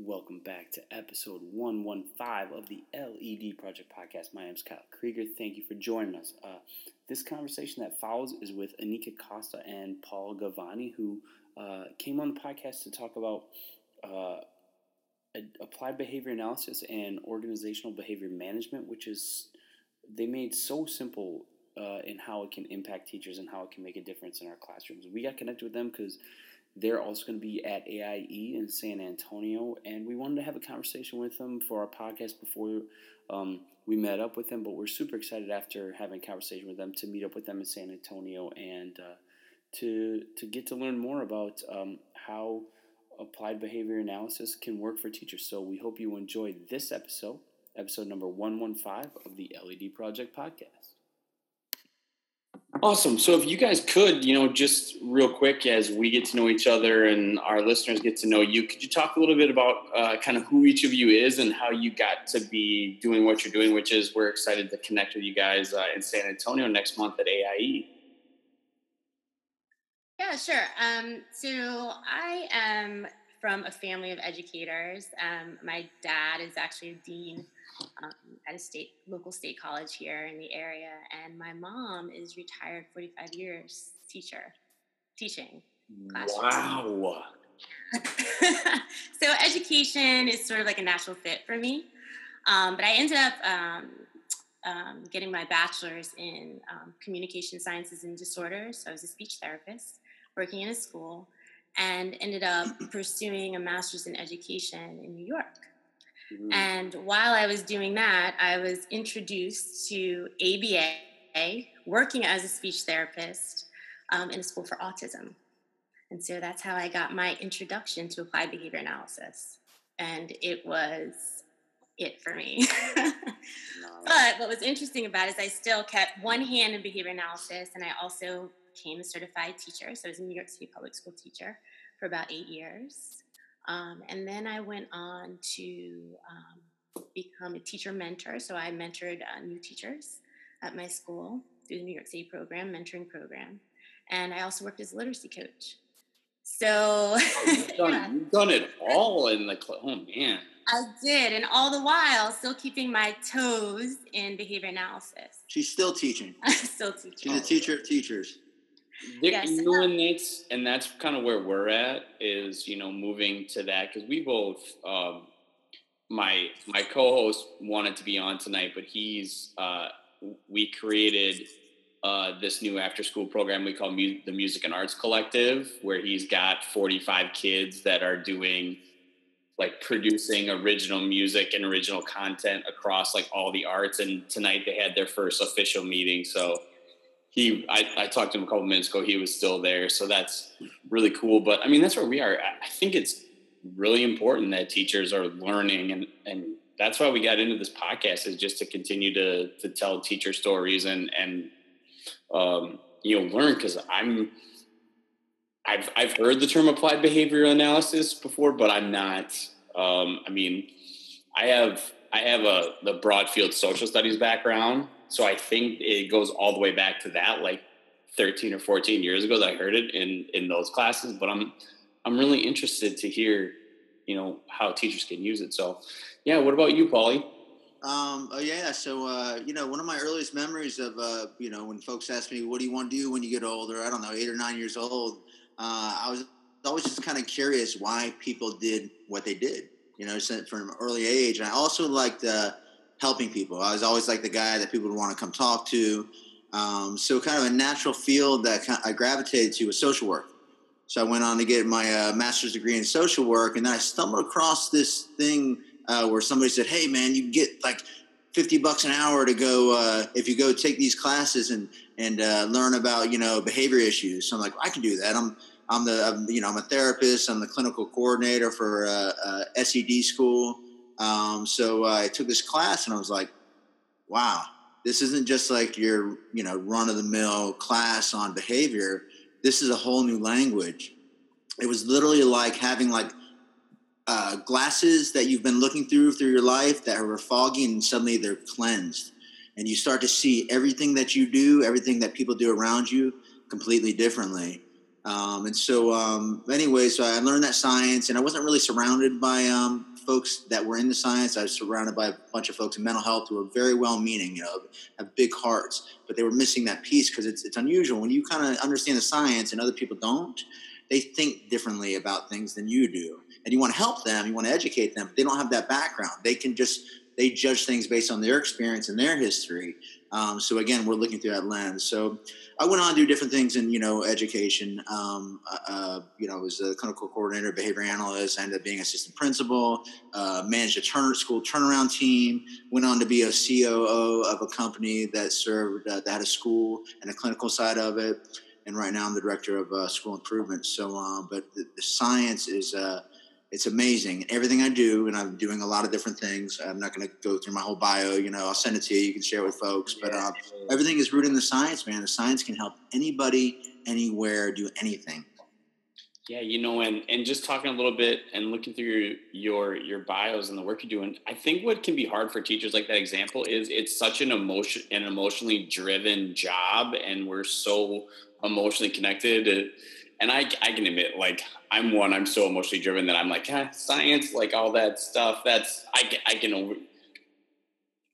Welcome back to episode 115 of the LED Project Podcast. My name is Kyle Krieger. Thank you for joining us. Uh, this conversation that follows is with Anika Costa and Paul Gavoni, who uh, came on the podcast to talk about uh, applied behavior analysis and organizational behavior management, which is they made so simple uh, in how it can impact teachers and how it can make a difference in our classrooms. We got connected with them because they're also going to be at AIE in San Antonio, and we wanted to have a conversation with them for our podcast before um, we met up with them. But we're super excited after having a conversation with them to meet up with them in San Antonio and uh, to to get to learn more about um, how applied behavior analysis can work for teachers. So we hope you enjoyed this episode, episode number one one five of the LED Project podcast. Awesome. So if you guys could, you know, just real quick as we get to know each other and our listeners get to know you, could you talk a little bit about uh, kind of who each of you is and how you got to be doing what you're doing, which is we're excited to connect with you guys uh, in San Antonio next month at AIE. Yeah, sure. Um, so I am from a family of educators. Um, my dad is actually a dean um, at a state local state college here in the area, and my mom is retired 45 years teacher, teaching. Wow. so education is sort of like a natural fit for me, um, but I ended up um, um, getting my bachelor's in um, communication sciences and disorders. So I was a speech therapist working in a school and ended up pursuing a master's in education in New York. Mm-hmm. And while I was doing that, I was introduced to ABA, working as a speech therapist um, in a school for autism. And so that's how I got my introduction to applied behavior analysis. And it was it for me. but what was interesting about it is I still kept one hand in behavior analysis and I also became a certified teacher. So I was a New York City public school teacher for about eight years. Um, and then I went on to um, become a teacher mentor. So I mentored uh, new teachers at my school through the New York City program, mentoring program. And I also worked as a literacy coach. So oh, you've, done, yeah. you've done it all in the oh man. I did, and all the while still keeping my toes in behavior analysis. She's still teaching. still teaching. She's a teacher of teachers. Yes, you know, and that's and that's kind of where we're at is you know moving to that because we both um, my my co-host wanted to be on tonight, but he's uh, we created uh, this new after school program we call Mu- the Music and Arts Collective, where he's got 45 kids that are doing like producing original music and original content across like all the arts. And tonight they had their first official meeting. So he, I, I talked to him a couple minutes ago. He was still there. So that's really cool. But I mean, that's where we are. I think it's really important that teachers are learning and, and that's why we got into this podcast is just to continue to, to tell teacher stories and, and, um, you know, learn because I'm, I've I've heard the term applied behavioral analysis before, but I'm not. Um, I mean, I have I have a the broad field social studies background, so I think it goes all the way back to that, like 13 or 14 years ago that I heard it in in those classes. But I'm I'm really interested to hear, you know, how teachers can use it. So, yeah. What about you, Paulie? Um, oh yeah. So, uh, you know, one of my earliest memories of, uh, you know, when folks ask me, what do you want to do when you get older? I don't know, eight or nine years old uh, I was always just kind of curious why people did what they did, you know, from an early age. And I also liked uh, helping people. I was always like the guy that people would want to come talk to. Um, so kind of a natural field that I gravitated to was social work. So I went on to get my uh, master's degree in social work, and then I stumbled across this thing uh, where somebody said, "Hey, man, you get like 50 bucks an hour to go uh, if you go take these classes and and uh, learn about you know behavior issues. So I'm like, I can do that. I'm I'm the I'm, you know I'm a therapist. I'm the clinical coordinator for uh, uh SED school. Um, so uh, I took this class and I was like, wow, this isn't just like your you know run of the mill class on behavior. This is a whole new language. It was literally like having like uh, glasses that you've been looking through through your life that were foggy and suddenly they're cleansed and you start to see everything that you do, everything that people do around you completely differently. Um, and so, um, anyway, so I learned that science, and I wasn't really surrounded by um, folks that were in the science. I was surrounded by a bunch of folks in mental health who are very well meaning, you know, have big hearts, but they were missing that piece because it's, it's unusual. When you kind of understand the science and other people don't, they think differently about things than you do. And you want to help them, you want to educate them, but they don't have that background. They can just, they judge things based on their experience and their history. Um, so again, we're looking through that lens. So I went on to do different things in you know education. Um, uh, uh, you know, I was a clinical coordinator, behavior analyst. Ended up being assistant principal. Uh, managed a turn school turnaround team. Went on to be a COO of a company that served uh, that had a school and a clinical side of it. And right now, I'm the director of uh, school improvement. So, um, but the, the, science is uh, it's amazing. Everything I do, and I'm doing a lot of different things. I'm not going to go through my whole bio. You know, I'll send it to you. You can share it with folks. But uh, everything is rooted in the science, man. The science can help anybody, anywhere, do anything. Yeah, you know, and and just talking a little bit and looking through your your your bios and the work you're doing, I think what can be hard for teachers, like that example, is it's such an emotion an emotionally driven job, and we're so emotionally connected and I, I can admit, like, I'm one, I'm so emotionally driven that I'm like, eh, science, like all that stuff, that's, I, I can over,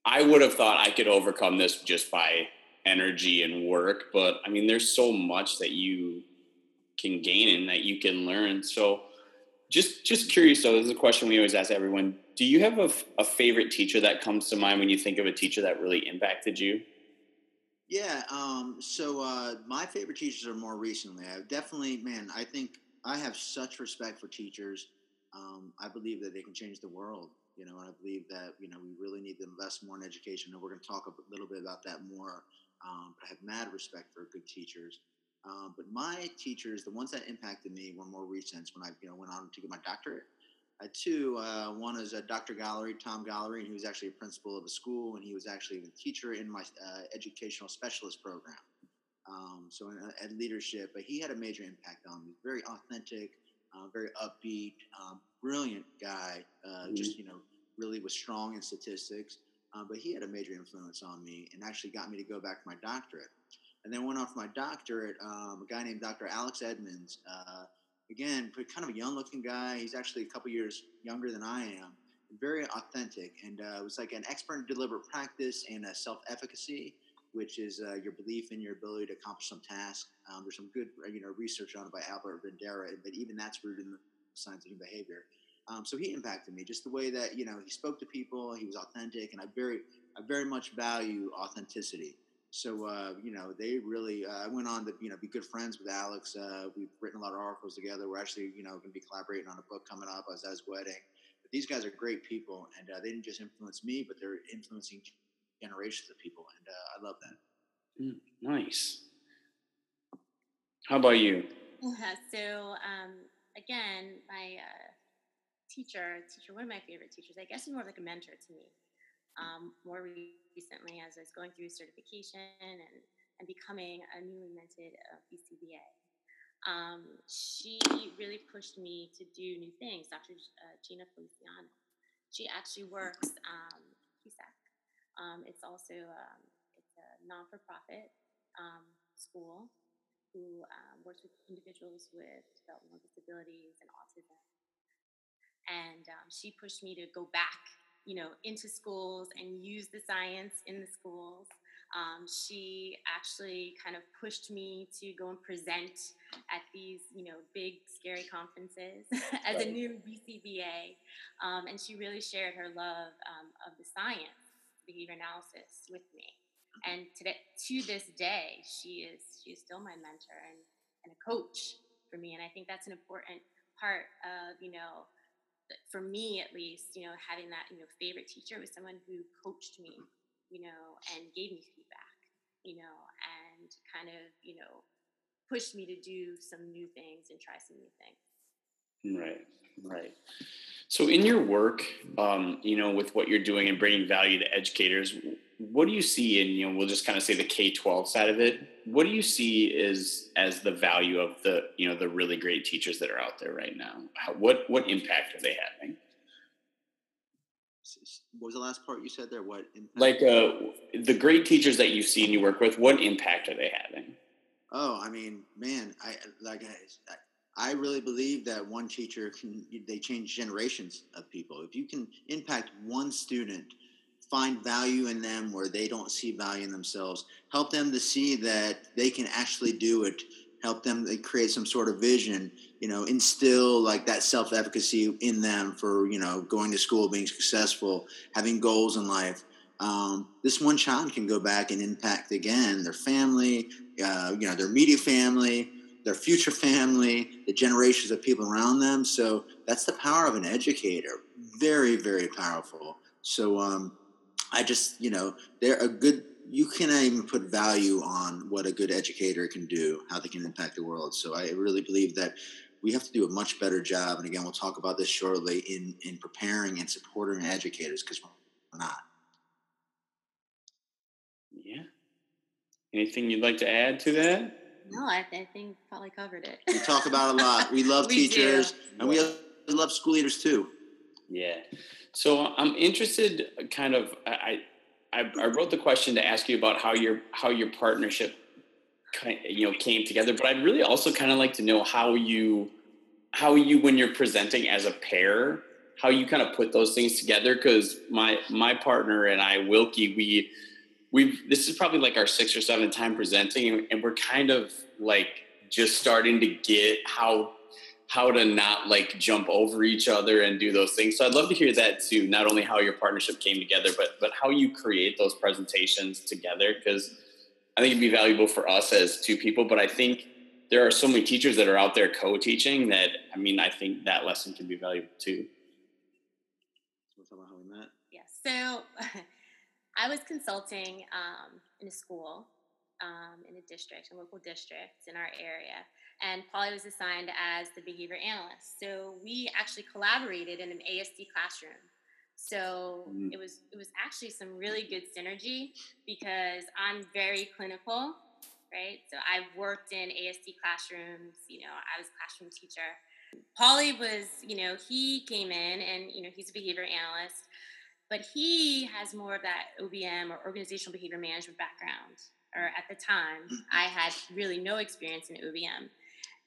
I would have thought I could overcome this just by energy and work. But I mean, there's so much that you can gain and that you can learn. So just, just curious though, this is a question we always ask everyone. Do you have a, a favorite teacher that comes to mind when you think of a teacher that really impacted you? Yeah. Um, so uh, my favorite teachers are more recently. I definitely, man, I think I have such respect for teachers. Um, I believe that they can change the world. You know, and I believe that you know we really need to invest more in education, and we're going to talk a little bit about that more. Um, but I have mad respect for good teachers. Um, but my teachers, the ones that impacted me, were more recent. When I you know went on to get my doctorate, I had two. Uh, one is uh, Dr. Gallery, Tom Gallery, and he was actually a principal of a school, and he was actually a teacher in my uh, educational specialist program. Um, so in, at leadership, but he had a major impact on me. Very authentic, uh, very upbeat, um, brilliant guy. Uh, mm-hmm. Just you know, really was strong in statistics. Uh, but he had a major influence on me, and actually got me to go back for my doctorate. And then went off my doctorate. Um, a guy named Dr. Alex Edmonds again, kind of a young looking guy. He's actually a couple years younger than I am. Very authentic, and uh, it was like an expert in deliberate practice and self efficacy, which is uh, your belief in your ability to accomplish some task. Um, there's some good, you know, research on it by Albert Bandura, but even that's rooted in the science of human behavior. Um, so he impacted me just the way that you know he spoke to people. He was authentic, and I very, I very much value authenticity. So uh, you know, they really. Uh, I went on to you know be good friends with Alex. Uh, we've written a lot of articles together. We're actually you know going to be collaborating on a book coming up as as wedding. But these guys are great people, and uh, they didn't just influence me, but they're influencing generations of people, and uh, I love that. Mm, nice. How about you? Yeah, so um, again, my uh, teacher, teacher, one of my favorite teachers, I guess, is more like a mentor to me um, more recently as I was going through certification and, and becoming a newly minted uh, BCBA. Um, she really pushed me to do new things. Dr. Uh, Gina Feliciano. She actually works um, PSAC. Um, it's also um, it's a non-for-profit um, school who um, works with individuals with developmental disabilities and autism. And she pushed me to go back you know, into schools and use the science in the schools. Um, she actually kind of pushed me to go and present at these, you know, big, scary conferences as a new BCBA. Um, and she really shared her love um, of the science, behavior analysis with me. And today, to this day, she is she is still my mentor and, and a coach for me. And I think that's an important part of, you know, for me at least, you know, having that, you know, favorite teacher was someone who coached me, you know, and gave me feedback, you know, and kind of, you know, pushed me to do some new things and try some new things. Right, right. So in your work, um, you know, with what you're doing and bringing value to educators, what do you see in you know we'll just kind of say the k-12 side of it. What do you see is as the value of the you know the really great teachers that are out there right now? How, what what impact are they having? What was the last part you said there? What impact? like uh, the great teachers that you see and you work with what impact are they having? Oh i mean man i like i, I really believe that one teacher can they change generations of people. If you can impact one student, find value in them where they don't see value in themselves, help them to see that they can actually do it, help them create some sort of vision, you know, instill like that self-efficacy in them for, you know, going to school, being successful, having goals in life. Um, this one child can go back and impact again their family, uh, you know, their immediate family, their future family, the generations of people around them. So that's the power of an educator. Very, very powerful. So um, I just, you know, they're a good. You cannot even put value on what a good educator can do, how they can impact the world. So I really believe that we have to do a much better job. And again, we'll talk about this shortly in in preparing and supporting educators because we're not. Yeah. Anything you'd like to add to that? No, I, I think probably covered it. We talk about a lot. We love we teachers, do. and we love school leaders too. Yeah. So I'm interested, kind of. I, I I wrote the question to ask you about how your how your partnership, kind you know, came together. But I'd really also kind of like to know how you how you when you're presenting as a pair, how you kind of put those things together. Because my my partner and I, Wilkie, we we've this is probably like our sixth or seventh time presenting and we're kind of like just starting to get how how to not like jump over each other and do those things. So i'd love to hear that too not only how your partnership came together but but how you create those presentations together because i think it'd be valuable for us as two people but i think there are so many teachers that are out there co-teaching that i mean i think that lesson can be valuable too. Yes. So I was consulting um, in a school, um, in a district, a local district in our area, and Paulie was assigned as the behavior analyst. So we actually collaborated in an ASD classroom. So mm. it was it was actually some really good synergy because I'm very clinical, right? So I've worked in ASD classrooms. You know, I was classroom teacher. Paulie was, you know, he came in and you know he's a behavior analyst but he has more of that OBM or organizational behavior management background. Or at the time, mm-hmm. I had really no experience in OBM.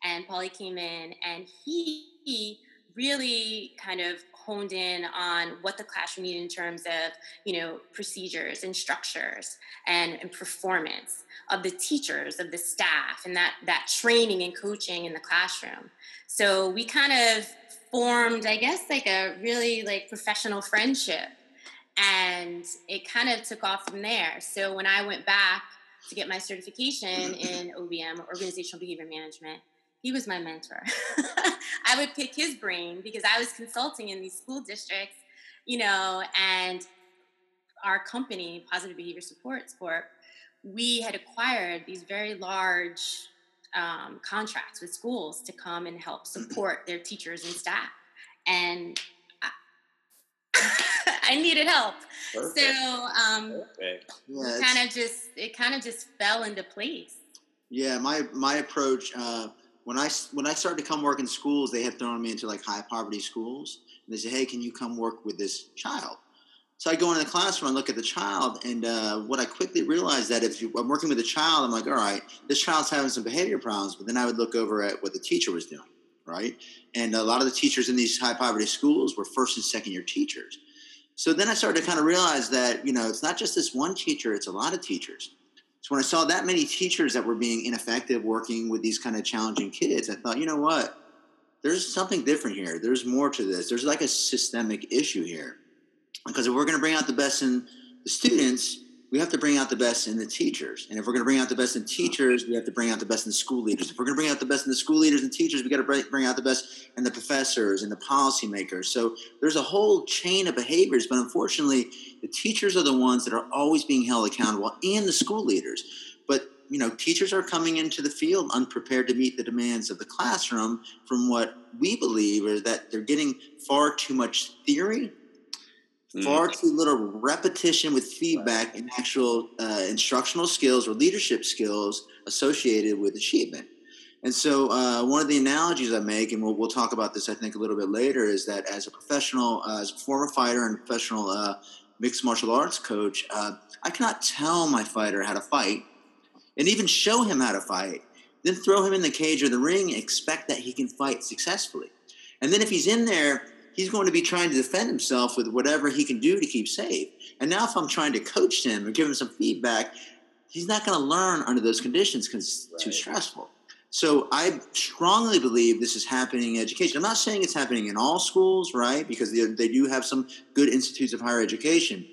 And Paulie came in and he really kind of honed in on what the classroom needed in terms of, you know, procedures and structures and, and performance of the teachers, of the staff, and that that training and coaching in the classroom. So we kind of formed, I guess, like a really like professional friendship and it kind of took off from there. So when I went back to get my certification in OBM, Organizational Behavior Management, he was my mentor. I would pick his brain because I was consulting in these school districts, you know, and our company, Positive Behavior Support Corp, we had acquired these very large um, contracts with schools to come and help support their teachers and staff. And I needed help. Perfect. So um, yeah, kind of just it kind of just fell into place. Yeah, my my approach uh, when I when I started to come work in schools, they had thrown me into like high poverty schools, and they said, "Hey, can you come work with this child?" So I go into the classroom, I look at the child, and uh, what I quickly realized that if you, I'm working with a child, I'm like, all right, this child's having some behavior problems. But then I would look over at what the teacher was doing, right? And a lot of the teachers in these high poverty schools were first and second year teachers. So then I started to kind of realize that, you know, it's not just this one teacher, it's a lot of teachers. So when I saw that many teachers that were being ineffective working with these kind of challenging kids, I thought, you know what? There's something different here. There's more to this. There's like a systemic issue here. Because if we're going to bring out the best in the students, we have to bring out the best in the teachers. And if we're going to bring out the best in teachers, we have to bring out the best in the school leaders. If we're going to bring out the best in the school leaders and teachers, we got to bring out the best in the professors and the policymakers. So there's a whole chain of behaviors, but unfortunately, the teachers are the ones that are always being held accountable and the school leaders. But you know, teachers are coming into the field unprepared to meet the demands of the classroom from what we believe is that they're getting far too much theory. Far too little repetition with feedback and actual uh, instructional skills or leadership skills associated with achievement. And so, uh, one of the analogies I make, and we'll, we'll, talk about this, I think, a little bit later, is that as a professional, uh, as a former fighter and professional uh, mixed martial arts coach, uh, I cannot tell my fighter how to fight and even show him how to fight Then throw him in the cage or the ring and expect that he can fight successfully. And then if he's in there, he's going to be trying to defend himself with whatever he can do to keep safe. And now, if I'm trying to coach him or give him some feedback, he's not going to learn under those conditions because it's right. too stressful. So I strongly believe this is happening in education. I'm not saying it's happening in all schools, right? Because they, they do have some good institutes of higher education.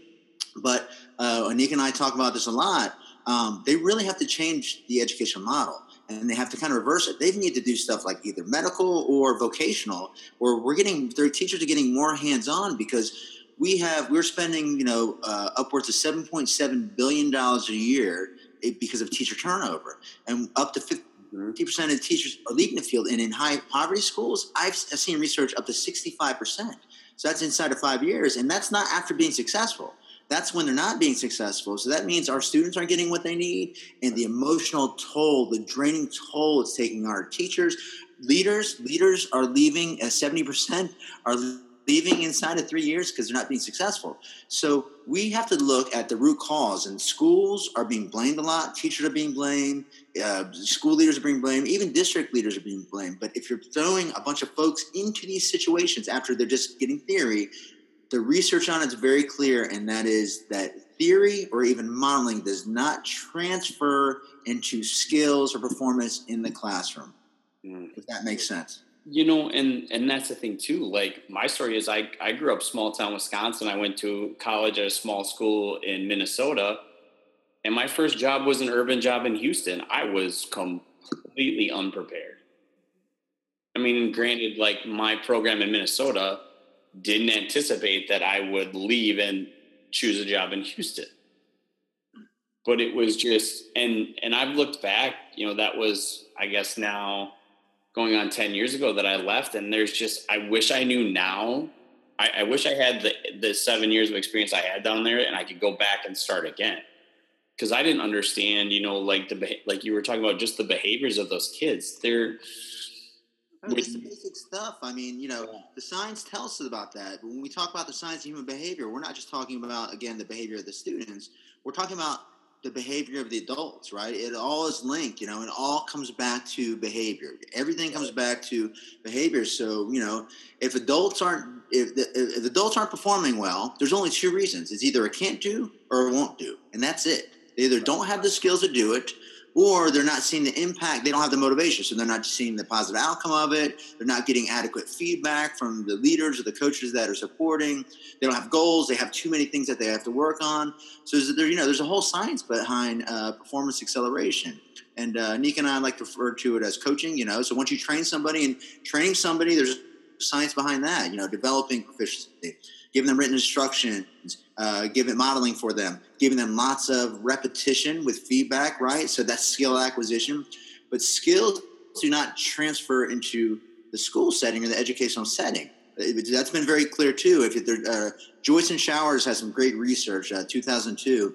But uh, Anika and I talk about this a lot. Um, they really have to change the education model and they have to kind of reverse it. They need to do stuff like either medical or vocational, or we're getting their teachers are getting more hands on because we have we're spending you know uh, upwards of seven point seven billion dollars a year eh, because of teacher turnover, and up to fifty percent of teachers are leaving the field. And in high poverty schools, I've, I've seen research up to sixty five percent. So that's inside of five years, and that's not after being successful that's when they're not being successful. So that means our students aren't getting what they need, and the emotional toll, the draining toll it's taking our teachers, leaders. Leaders are leaving. Uh, seventy percent are leaving inside of three years because they're not being successful. So we have to look at the root cause. And schools are being blamed a lot. Teachers are being blamed. Uh, school leaders are being blamed. Even district leaders are being blamed. But if you're throwing a bunch of folks into these situations after they're just getting theory, the research on it is very clear, and that is that theory or even modeling does not transfer into skills or performance in the classroom. Mm. If that makes sense. You know, and and that's the thing too. Like my story is, I I grew up small town Wisconsin. I went to college at a small school in Minnesota, and my first job was an urban job in Houston. I was completely unprepared. I mean, granted, like my program in Minnesota didn't anticipate that I would leave and choose a job in Houston. But it was just and and I've looked back, you know, that was I guess now going on 10 years ago that I left and there's just I wish I knew now. I, I wish I had the the seven years of experience I had down there and I could go back and start again. Because I didn't understand, you know, like the like you were talking about just the behaviors of those kids. They're it's the basic stuff. I mean, you know, the science tells us about that. But when we talk about the science of human behavior, we're not just talking about again the behavior of the students. We're talking about the behavior of the adults, right? It all is linked, you know, it all comes back to behavior. Everything comes back to behavior. So, you know, if adults aren't if, the, if adults aren't performing well, there's only two reasons. It's either a can't do or a won't do, and that's it. They either don't have the skills to do it, or they're not seeing the impact. They don't have the motivation, so they're not seeing the positive outcome of it. They're not getting adequate feedback from the leaders or the coaches that are supporting. They don't have goals. They have too many things that they have to work on. So there, you know, there's a whole science behind uh, performance acceleration. And uh, Nick and I like to refer to it as coaching. You know, so once you train somebody and training somebody, there's science behind that. You know, developing proficiency giving them written instructions, uh, giving modeling for them, giving them lots of repetition with feedback, right? So that's skill acquisition. But skills do not transfer into the school setting or the educational setting. That's been very clear too. If uh, Joyce and Showers has some great research, uh, 2002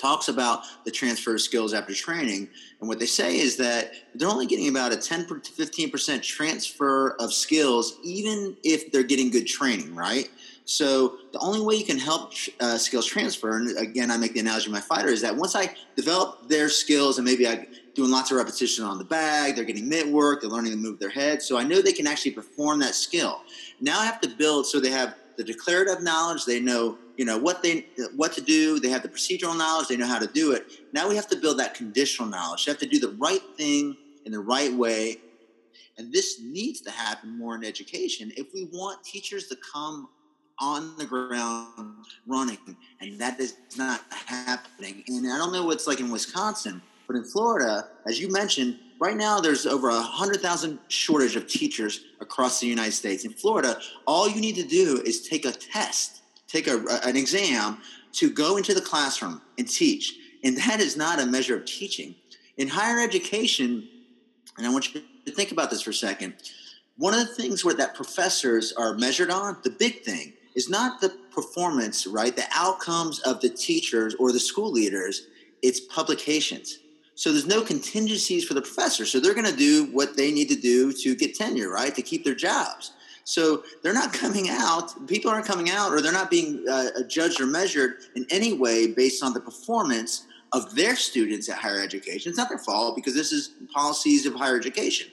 talks about the transfer of skills after training. And what they say is that they're only getting about a 10 to 15% transfer of skills, even if they're getting good training, right? So the only way you can help uh, skills transfer, and again, I make the analogy of my fighter, is that once I develop their skills and maybe I'm doing lots of repetition on the bag, they're getting mitt work, they're learning to move their head. So I know they can actually perform that skill. Now I have to build so they have the declarative knowledge, they know you know what they what to do, they have the procedural knowledge, they know how to do it. Now we have to build that conditional knowledge. You have to do the right thing in the right way. And this needs to happen more in education if we want teachers to come on the ground running, and that is not happening. And I don't know what's like in Wisconsin, but in Florida, as you mentioned, right now there's over a hundred thousand shortage of teachers across the United States. In Florida, all you need to do is take a test, take a, an exam to go into the classroom and teach, and that is not a measure of teaching. In higher education, and I want you to think about this for a second. One of the things where that professors are measured on, the big thing, is not the performance, right? The outcomes of the teachers or the school leaders, it's publications. So there's no contingencies for the professors. So they're going to do what they need to do to get tenure, right? To keep their jobs. So they're not coming out, people aren't coming out, or they're not being uh, judged or measured in any way based on the performance of their students at higher education. It's not their fault because this is policies of higher education.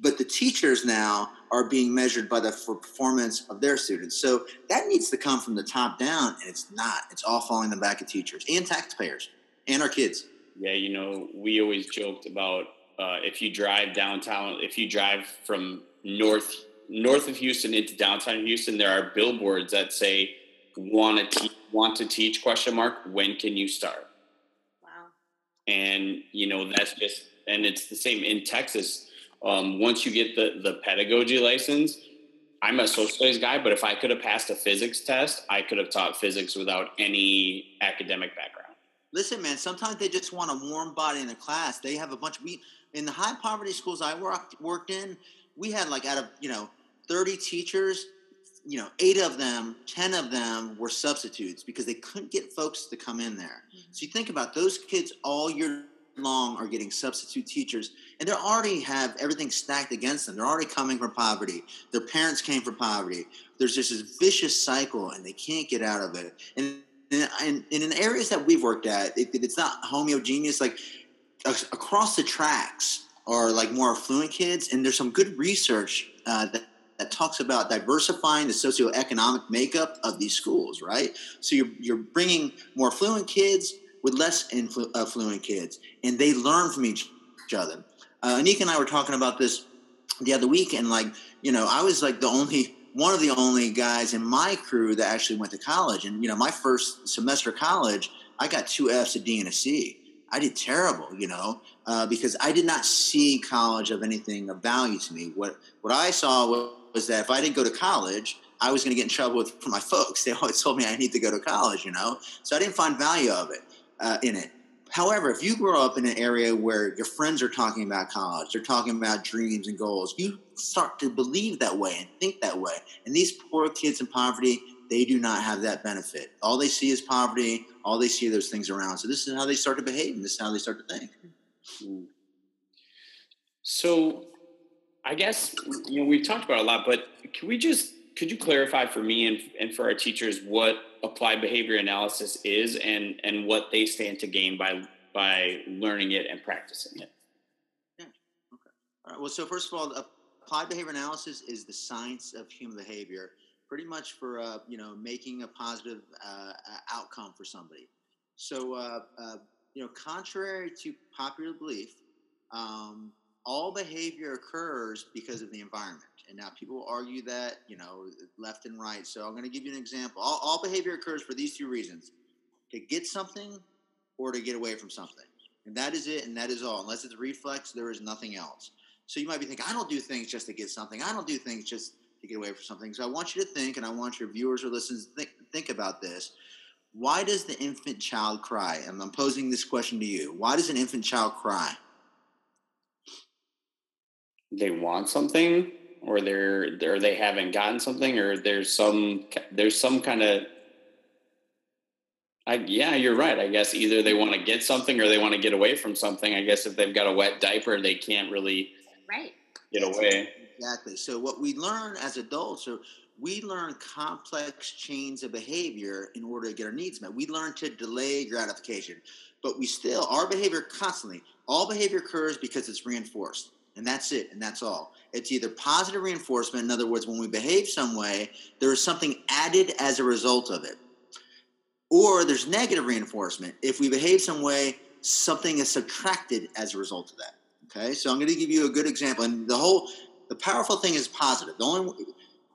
But the teachers now are being measured by the performance of their students. So that needs to come from the top down, and it's not. It's all falling in the back of teachers and taxpayers and our kids. Yeah, you know, we always joked about uh, if you drive downtown, if you drive from north north of Houston into downtown Houston, there are billboards that say "want to te- want to teach?" question mark. When can you start? Wow. And you know that's just and it's the same in Texas. Um, once you get the the pedagogy license, I'm a social studies guy, but if I could have passed a physics test, I could have taught physics without any academic background. Listen, man, sometimes they just want a warm body in the class. They have a bunch of we in the high poverty schools I worked worked in, we had like out of, you know, 30 teachers, you know, eight of them, 10 of them were substitutes because they couldn't get folks to come in there. Mm-hmm. So you think about those kids all year long are getting substitute teachers and they already have everything stacked against them. They're already coming from poverty. Their parents came from poverty. There's just this vicious cycle and they can't get out of it. And and, and, in areas that we've worked at, it, it's not homogeneous. Like across the tracks are like more affluent kids, and there's some good research uh, that that talks about diversifying the socioeconomic makeup of these schools, right? So you're, you're bringing more affluent kids with less influ- affluent kids, and they learn from each, other. Uh, Anika and I were talking about this the other week, and like, you know, I was like the only one of the only guys in my crew that actually went to college. And, you know, my first semester of college, I got two F's, a D, and a C. I did terrible, you know, uh, because I did not see college of anything of value to me. What what I saw was, was that if I didn't go to college, I was going to get in trouble with my folks. They always told me I need to go to college, you know. So I didn't find value of it uh, in it. However, if you grow up in an area where your friends are talking about college, they're talking about dreams and goals, you start to believe that way and think that way. And these poor kids in poverty, they do not have that benefit. All they see is poverty. All they see are those things around. So this is how they start to behave, and this is how they start to think. Hmm. So, I guess you know we've talked about a lot, but can we just could you clarify for me and, and for our teachers what applied behavior analysis is and and what they stand to gain by by learning it and practicing it? Yeah okay. All right well so first of all applied behavior analysis is the science of human behavior pretty much for uh, you know making a positive uh, outcome for somebody. So uh, uh, you know contrary to popular belief um, all behavior occurs because of the environment and now people argue that, you know, left and right. So I'm going to give you an example. All, all behavior occurs for these two reasons to get something or to get away from something. And that is it, and that is all. Unless it's reflex, there is nothing else. So you might be thinking, I don't do things just to get something. I don't do things just to get away from something. So I want you to think, and I want your viewers or listeners to think, think about this. Why does the infant child cry? And I'm posing this question to you. Why does an infant child cry? They want something or they're or they haven't gotten something or there's some there's some kind of I, yeah, you're right. I guess either they want to get something or they want to get away from something. I guess if they've got a wet diaper, they can't really right get away. Exactly. So what we learn as adults, or we learn complex chains of behavior in order to get our needs met. We learn to delay gratification, but we still our behavior constantly. All behavior occurs because it's reinforced, and that's it, and that's all. It's either positive reinforcement, in other words, when we behave some way, there is something added as a result of it. Or there's negative reinforcement. If we behave some way, something is subtracted as a result of that. Okay, so I'm going to give you a good example. And the whole, the powerful thing is positive. The only,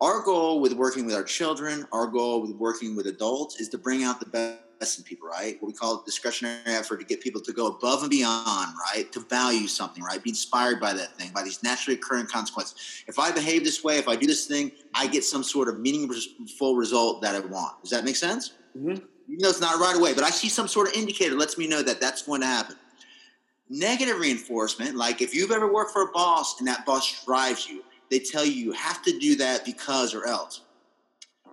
our goal with working with our children, our goal with working with adults is to bring out the best in people, right? What we call discretionary effort to get people to go above and beyond, right? To value something, right? Be inspired by that thing, by these naturally occurring consequences. If I behave this way, if I do this thing, I get some sort of meaningful result that I want. Does that make sense? Mm-hmm. You know, it's not right away, but I see some sort of indicator lets me know that that's going to happen. Negative reinforcement, like if you've ever worked for a boss and that boss drives you, they tell you you have to do that because or else.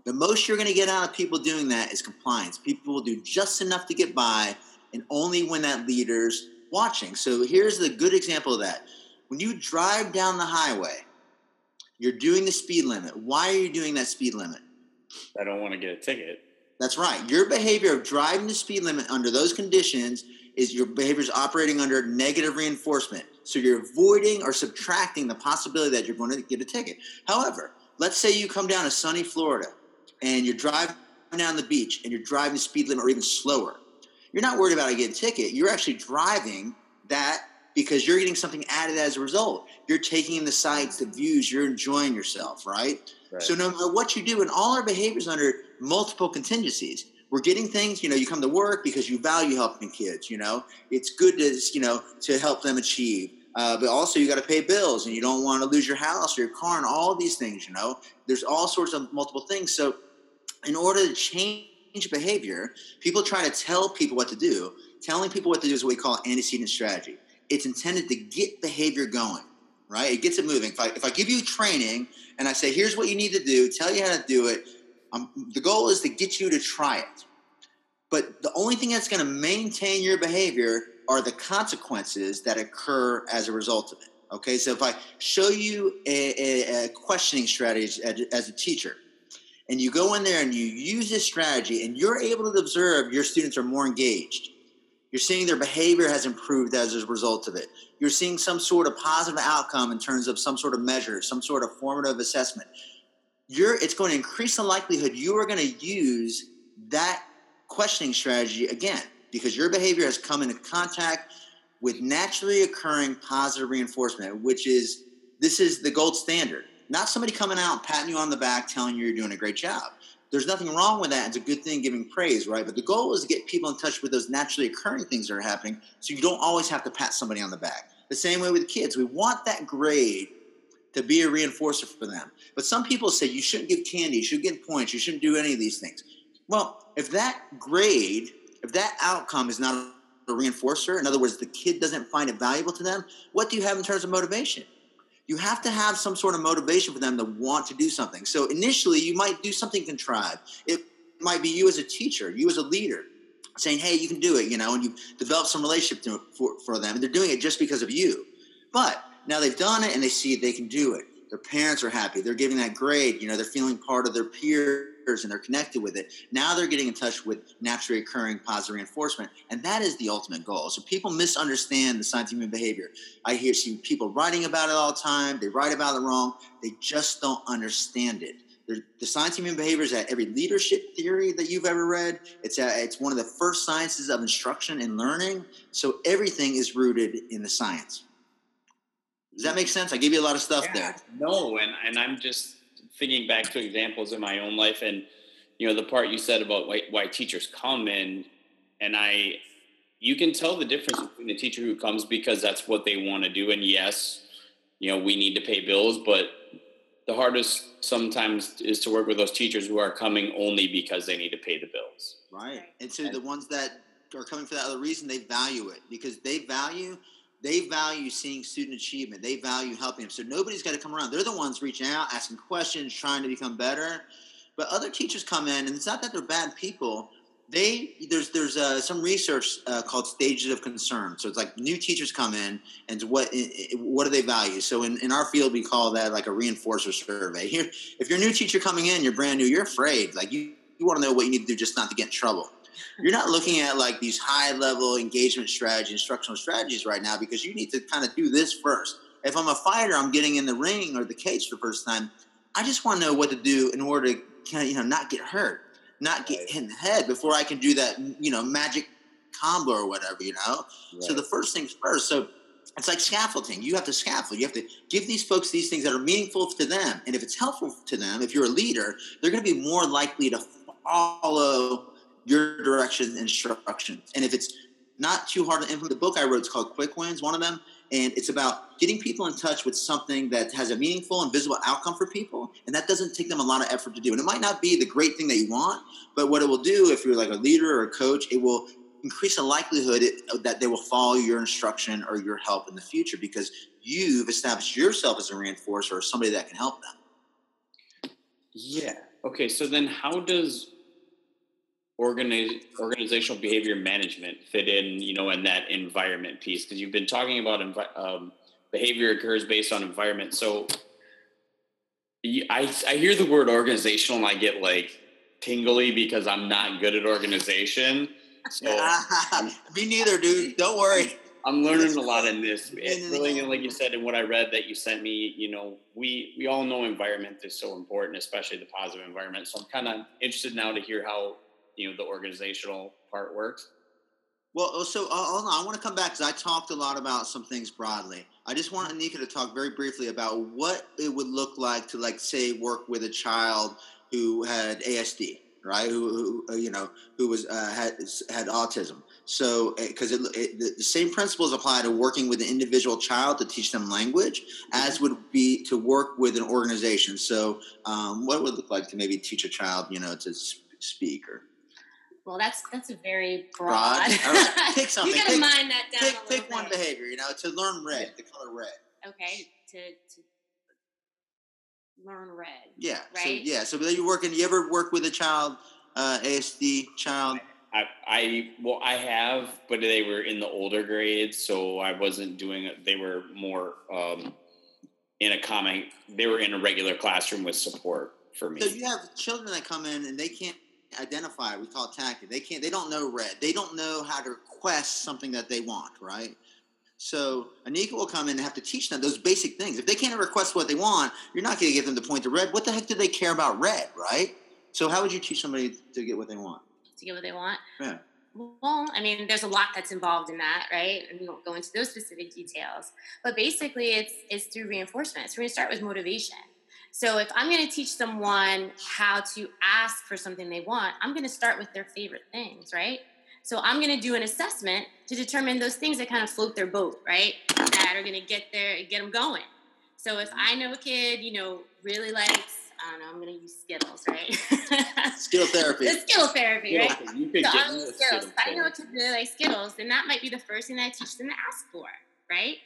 The most you're going to get out of people doing that is compliance. People will do just enough to get by, and only when that leader's watching. So here's the good example of that. When you drive down the highway, you're doing the speed limit. Why are you doing that speed limit? I don't want to get a ticket. That's right. Your behavior of driving the speed limit under those conditions is your behavior is operating under negative reinforcement. So you're avoiding or subtracting the possibility that you're going to get a ticket. However, let's say you come down to sunny Florida and you're driving down the beach and you're driving the speed limit or even slower. You're not worried about getting a ticket. You're actually driving that because you're getting something added as a result. You're taking in the sights, the views, you're enjoying yourself, right? right? So no matter what you do, and all our behaviors under multiple contingencies, we're getting things, you know, you come to work because you value helping kids, you know, it's good to, you know, to help them achieve. Uh, but also you got to pay bills and you don't want to lose your house or your car and all these things, you know, there's all sorts of multiple things. So in order to change behavior, people try to tell people what to do. Telling people what to do is what we call antecedent strategy it's intended to get behavior going, right? It gets it moving. If I, if I give you training and I say, here's what you need to do, tell you how to do it, um, the goal is to get you to try it. But the only thing that's going to maintain your behavior are the consequences that occur as a result of it. Okay, so if I show you a, a, a questioning strategy as, as a teacher, and you go in there and you use this strategy, and you're able to observe your students are more engaged, you're seeing their behavior has improved as a result of it. You're seeing some sort of positive outcome in terms of some sort of measure, some sort of formative assessment. You're, it's going to increase the likelihood you are going to use that questioning strategy again because your behavior has come into contact with naturally occurring positive reinforcement, which is this is the gold standard. Not somebody coming out patting you on the back telling you you're doing a great job there's nothing wrong with that. It's a good thing giving praise, right? But the goal is to get people in touch with those naturally occurring things that are happening so you don't always have to pat somebody on the back. The same way with kids. We want that grade to be a reinforcer for them. But some people say you shouldn't give candy, you should get points, you shouldn't do any of these things. Well, if that grade, if that outcome is not a reinforcer, in other words, the kid doesn't find it valuable to them, what do you have in terms of motivation? You have to have some sort of motivation for them to want to do something. So initially, you might do something contrived. It might be you as a teacher, you as a leader, saying, "Hey, you can do it," you know, and you develop some relationship to, for for them, and they're doing it just because of you. But now they've done it, and they see they can do it. Their parents are happy. They're giving that grade. You know, they're feeling part of their peer and they're connected with it. Now they're getting in touch with naturally occurring positive reinforcement, and that is the ultimate goal. So people misunderstand the science of human behavior. I hear see people writing about it all the time. They write about it wrong. They just don't understand it. The science of human behavior is at every leadership theory that you've ever read. It's at, it's one of the first sciences of instruction and learning. So everything is rooted in the science. Does that mm. make sense? I gave you a lot of stuff yeah, there. No, and and I'm just thinking back to examples in my own life and you know the part you said about why, why teachers come and and i you can tell the difference between the teacher who comes because that's what they want to do and yes you know we need to pay bills but the hardest sometimes is to work with those teachers who are coming only because they need to pay the bills. Right. And so the ones that are coming for that other reason they value it because they value they value seeing student achievement. They value helping them. So nobody's got to come around. They're the ones reaching out, asking questions, trying to become better. But other teachers come in, and it's not that they're bad people. They there's there's uh, some research uh, called stages of concern. So it's like new teachers come in, and what what do they value? So in, in our field, we call that like a reinforcer survey. Here, if you're a new teacher coming in, you're brand new, you're afraid. Like you you want to know what you need to do just not to get in trouble you're not looking at like these high level engagement strategy, instructional strategies right now because you need to kind of do this first. If I'm a fighter, I'm getting in the ring or the cage for the first time. I just want to know what to do in order to kind of, you know, not get hurt, not get hit in the head before I can do that, you know, magic combo or whatever, you know? Right. So the first things first. So it's like scaffolding. You have to scaffold. You have to give these folks these things that are meaningful to them. And if it's helpful to them, if you're a leader, they're going to be more likely to follow your direction instructions. And if it's not too hard to implement, the book I wrote is called Quick Wins, one of them. And it's about getting people in touch with something that has a meaningful and visible outcome for people. And that doesn't take them a lot of effort to do. And it might not be the great thing that you want, but what it will do, if you're like a leader or a coach, it will increase the likelihood that they will follow your instruction or your help in the future because you've established yourself as a reinforcer or somebody that can help them. Yeah. Okay. So then, how does organizational behavior management fit in, you know, in that environment piece? Because you've been talking about envi- um, behavior occurs based on environment. So I, I hear the word organizational and I get like tingly because I'm not good at organization. So me neither, dude. Don't worry. I'm learning a lot in this. It really, like you said, and what I read that you sent me, you know, we we all know environment is so important, especially the positive environment. So I'm kind of interested now to hear how you know the organizational part works. Well, so uh. I want to come back because I talked a lot about some things broadly. I just want Anika to talk very briefly about what it would look like to, like, say, work with a child who had ASD, right? Who, who uh, you know, who was uh, had had autism. So, because it, the same principles apply to working with an individual child to teach them language, as would be to work with an organization. So, um, what would it look like to maybe teach a child, you know, to speak or well, that's that's a very broad. broad. Right. Pick something. you gotta pick, mind that down. Pick, pick one behavior. You know, to learn red, the color red. Okay, to to learn red. Yeah. Right. So, yeah. So, you working? You ever work with a child, uh, ASD child? I, I well, I have, but they were in the older grades, so I wasn't doing it. They were more um, in a common. They were in a regular classroom with support for me. So you have children that come in and they can't identify. We call it tacting. They can't. They don't know red. They don't know how to request something that they want. Right. So Anika will come in and have to teach them those basic things. If they can't request what they want, you're not going to get them to point to red. What the heck do they care about red, right? So how would you teach somebody to get what they want? To get what they want? Yeah. Well, I mean, there's a lot that's involved in that, right? And we won't go into those specific details. But basically, it's it's through reinforcement. So we're going to start with motivation. So if I'm going to teach someone how to ask for something they want, I'm going to start with their favorite things, right? So I'm going to do an assessment to determine those things that kind of float their boat, right? That are going to get there, get them going. So if mm-hmm. I know a kid, you know, really likes, I don't know, I'm going to use Skittles, right? Skill therapy. the skill therapy, right? You could so get Skittles. Skittles. If I know a kid really likes Skittles, then that might be the first thing that I teach them to ask for, right?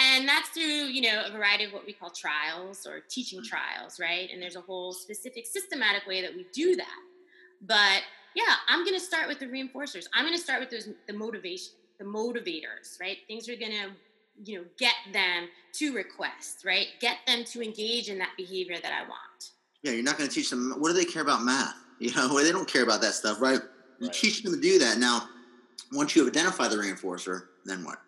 And that's through, you know, a variety of what we call trials or teaching mm-hmm. trials, right? And there's a whole specific systematic way that we do that. But yeah, I'm going to start with the reinforcers. I'm going to start with those the motivation, the motivators, right? Things are going to you know get them to request, right? Get them to engage in that behavior that I want. Yeah, you're not going to teach them. What do they care about math? You know, they don't care about that stuff, right? You teach them to do that. Now, once you have identified the reinforcer, then what?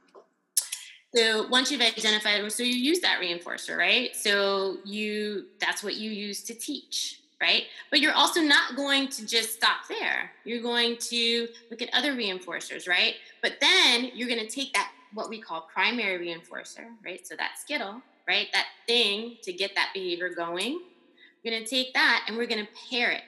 So once you've identified, so you use that reinforcer, right? So you that's what you use to teach, right? But you're also not going to just stop there. You're going to look at other reinforcers, right? But then you're going to take that what we call primary reinforcer, right? So that skittle, right? That thing to get that behavior going. We're going to take that and we're going to pair it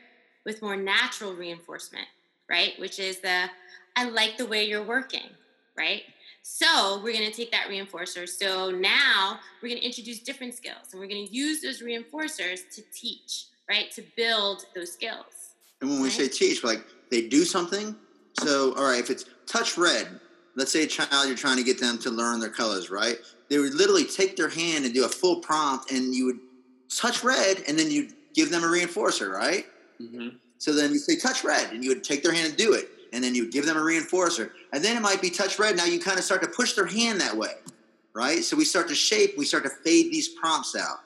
with more natural reinforcement, right? Which is the I like the way you're working, right? So we're going to take that reinforcer. So now we're going to introduce different skills and we're going to use those reinforcers to teach, right? To build those skills. And when we say teach, like they do something. So, all right, if it's touch red, let's say a child, you're trying to get them to learn their colors, right? They would literally take their hand and do a full prompt and you would touch red and then you give them a reinforcer, right? Mm-hmm. So then you say touch red and you would take their hand and do it and then you give them a reinforcer. And then it might be touch red. Now you kind of start to push their hand that way, right? So we start to shape, we start to fade these prompts out.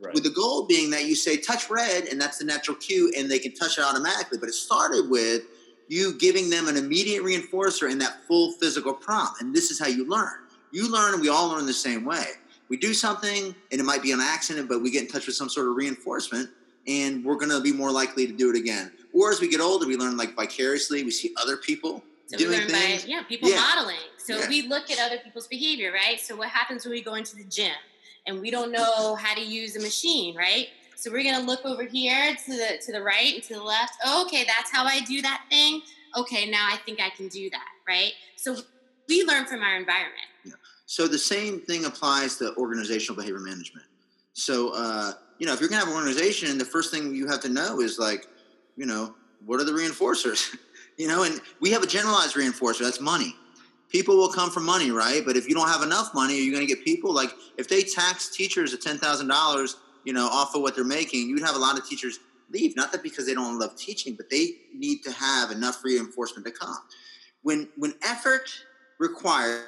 Right. With the goal being that you say touch red, and that's the natural cue, and they can touch it automatically. But it started with you giving them an immediate reinforcer in that full physical prompt. And this is how you learn. You learn, and we all learn the same way. We do something, and it might be an accident, but we get in touch with some sort of reinforcement, and we're going to be more likely to do it again. Or as we get older, we learn like vicariously. We see other people so doing we learn things. by yeah, people yeah. modeling. So yeah. we look at other people's behavior, right? So what happens when we go into the gym and we don't know how to use a machine, right? So we're gonna look over here to the to the right and to the left. Oh, okay, that's how I do that thing. Okay, now I think I can do that, right? So we learn from our environment. Yeah. So the same thing applies to organizational behavior management. So uh, you know, if you're gonna have an organization, the first thing you have to know is like you know, what are the reinforcers? you know, and we have a generalized reinforcer. That's money. People will come for money, right? But if you don't have enough money, are you going to get people like if they tax teachers at ten thousand dollars, you know, off of what they're making, you'd have a lot of teachers leave. Not that because they don't love teaching, but they need to have enough reinforcement to come. When when effort required,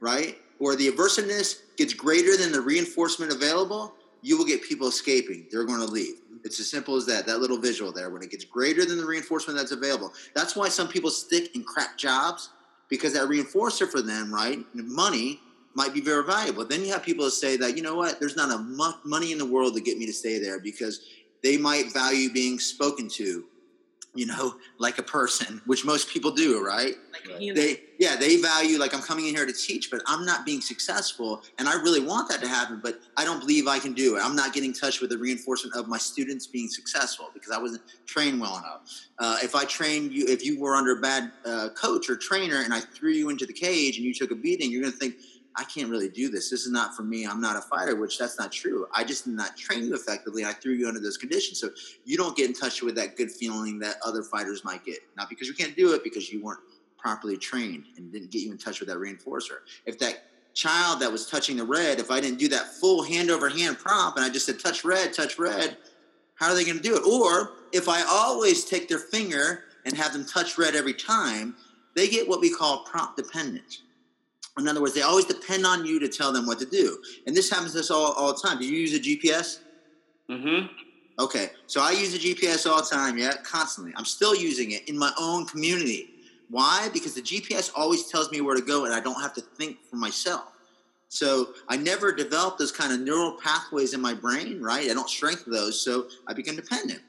right, or the aversiveness gets greater than the reinforcement available, you will get people escaping. They're going to leave. It's as simple as that. That little visual there. When it gets greater than the reinforcement that's available, that's why some people stick in crap jobs because that reinforcer for them, right, money might be very valuable. Then you have people that say that you know what, there's not enough money in the world to get me to stay there because they might value being spoken to you know, like a person, which most people do, right? Like they, yeah, they value like I'm coming in here to teach, but I'm not being successful, and I really want that to happen, but I don't believe I can do it. I'm not getting in touch with the reinforcement of my students being successful because I wasn't trained well enough. Uh, if I trained you, if you were under a bad uh, coach or trainer, and I threw you into the cage and you took a beating, you're going to think I can't really do this. This is not for me. I'm not a fighter, which that's not true. I just did not train you effectively. I threw you under those conditions. So you don't get in touch with that good feeling that other fighters might get. Not because you can't do it, because you weren't properly trained and didn't get you in touch with that reinforcer. If that child that was touching the red, if I didn't do that full hand over hand prompt and I just said touch red, touch red, how are they going to do it? Or if I always take their finger and have them touch red every time, they get what we call prompt dependent in other words, they always depend on you to tell them what to do. And this happens to us all, all the time. Do you use a GPS? Mm-hmm. Okay. So I use a GPS all the time, yeah, constantly. I'm still using it in my own community. Why? Because the GPS always tells me where to go and I don't have to think for myself. So I never develop those kind of neural pathways in my brain, right? I don't strengthen those, so I become dependent.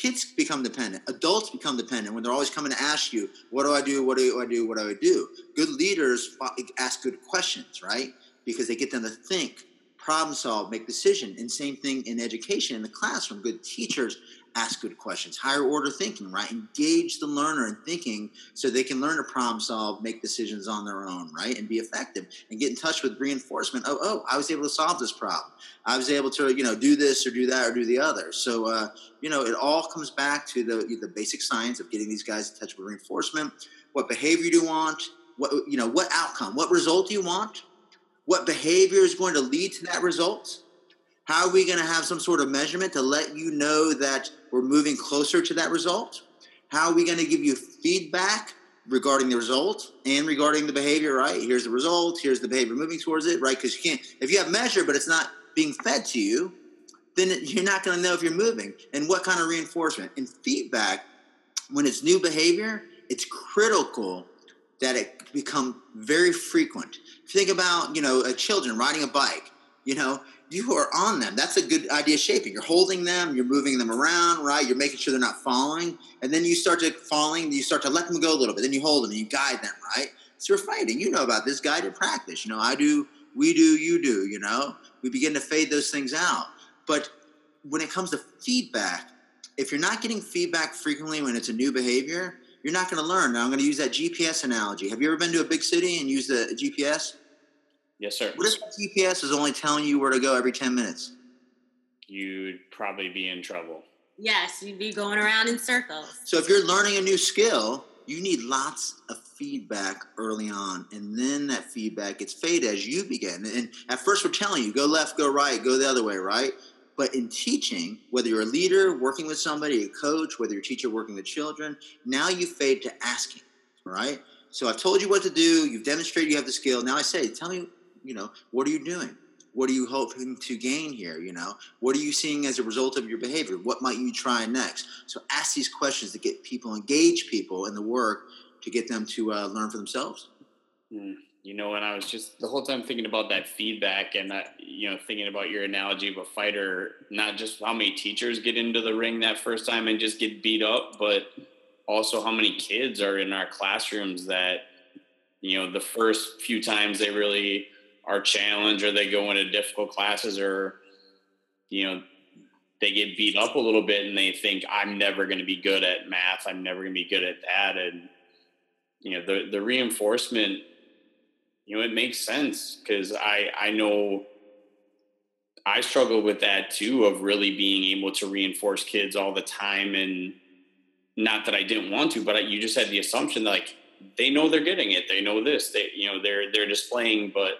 Kids become dependent. Adults become dependent when they're always coming to ask you, "What do I do? What do I do? What do I do?" Good leaders ask good questions, right? Because they get them to think, problem solve, make decision. And same thing in education in the classroom. Good teachers ask good questions, higher order thinking, right? Engage the learner in thinking so they can learn to problem solve, make decisions on their own, right? And be effective and get in touch with reinforcement. Oh, oh, I was able to solve this problem. I was able to, you know, do this or do that or do the other. So, uh, you know, it all comes back to the, the basic science of getting these guys in touch with reinforcement. What behavior do you want? What, you know, what outcome? What result do you want? What behavior is going to lead to that result? How are we going to have some sort of measurement to let you know that we're moving closer to that result? How are we going to give you feedback regarding the result and regarding the behavior, right? Here's the result, here's the behavior moving towards it, right? Because you can't, if you have measure, but it's not being fed to you, then you're not going to know if you're moving and what kind of reinforcement. And feedback, when it's new behavior, it's critical that it become very frequent. Think about, you know, uh, children riding a bike. You know, you are on them. That's a good idea shaping. You're holding them, you're moving them around, right? You're making sure they're not falling. And then you start to falling, you start to let them go a little bit. Then you hold them and you guide them, right? So you're fighting. You know about this guided practice. You know, I do, we do, you do, you know? We begin to fade those things out. But when it comes to feedback, if you're not getting feedback frequently when it's a new behavior, you're not going to learn. Now, I'm going to use that GPS analogy. Have you ever been to a big city and used the GPS? Yes, sir. What if GPS is only telling you where to go every 10 minutes? You'd probably be in trouble. Yes, you'd be going around in circles. So if you're learning a new skill, you need lots of feedback early on. And then that feedback gets faded as you begin. And at first, we're telling you go left, go right, go the other way, right? But in teaching, whether you're a leader working with somebody, a coach, whether you're a teacher working with children, now you fade to asking, right? So I've told you what to do. You've demonstrated you have the skill. Now I say, tell me you know, what are you doing? What are you hoping to gain here? You know, what are you seeing as a result of your behavior? What might you try next? So ask these questions to get people, engage people in the work to get them to uh, learn for themselves. Mm. You know, and I was just the whole time thinking about that feedback and that, you know, thinking about your analogy of a fighter, not just how many teachers get into the ring that first time and just get beat up, but also how many kids are in our classrooms that, you know, the first few times they really are challenged or they go into difficult classes or you know they get beat up a little bit and they think I'm never going to be good at math. I'm never going to be good at that. And you know the the reinforcement, you know, it makes sense because I I know I struggle with that too of really being able to reinforce kids all the time and not that I didn't want to, but I, you just had the assumption that like they know they're getting it. They know this. They you know they're they're displaying, but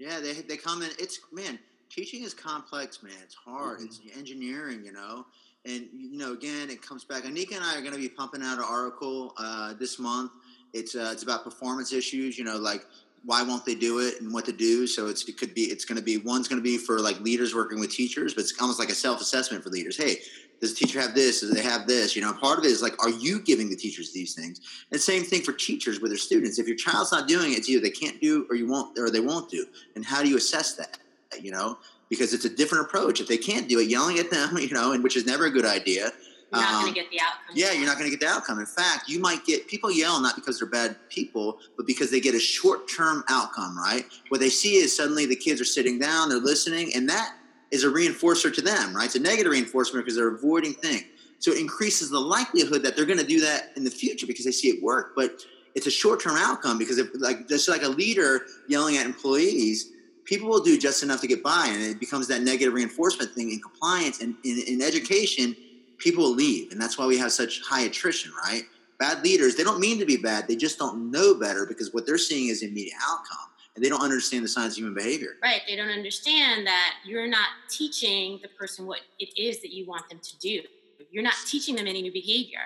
yeah, they they come in. It's man, teaching is complex, man. It's hard. Mm-hmm. It's engineering, you know. And you know, again, it comes back. Anika and I are going to be pumping out an article uh, this month. It's uh, it's about performance issues. You know, like why won't they do it and what to do. So it's it could be it's going to be one's going to be for like leaders working with teachers, but it's almost like a self assessment for leaders. Hey, does the teacher have this? Does they have this? You know, part of it is like, are you giving the teachers these things? And same thing for teachers with their students. If your child's not doing it, it's either they can't do or you won't or they won't do. And how do you assess that? You know, because it's a different approach. If they can't do it, yelling at them, you know, and which is never a good idea you're not um, going to get the outcome. Yeah, you're not going to get the outcome. In fact, you might get people yell not because they're bad people, but because they get a short term outcome, right? What they see is suddenly the kids are sitting down, they're listening, and that is a reinforcer to them, right? It's a negative reinforcement because they're avoiding things. So it increases the likelihood that they're going to do that in the future because they see it work. But it's a short term outcome because if like just like a leader yelling at employees, people will do just enough to get by, and it becomes that negative reinforcement thing in compliance and in, in education people will leave. And that's why we have such high attrition, right? Bad leaders, they don't mean to be bad. They just don't know better because what they're seeing is immediate outcome. And they don't understand the science of human behavior. Right. They don't understand that you're not teaching the person what it is that you want them to do. You're not teaching them any new behavior,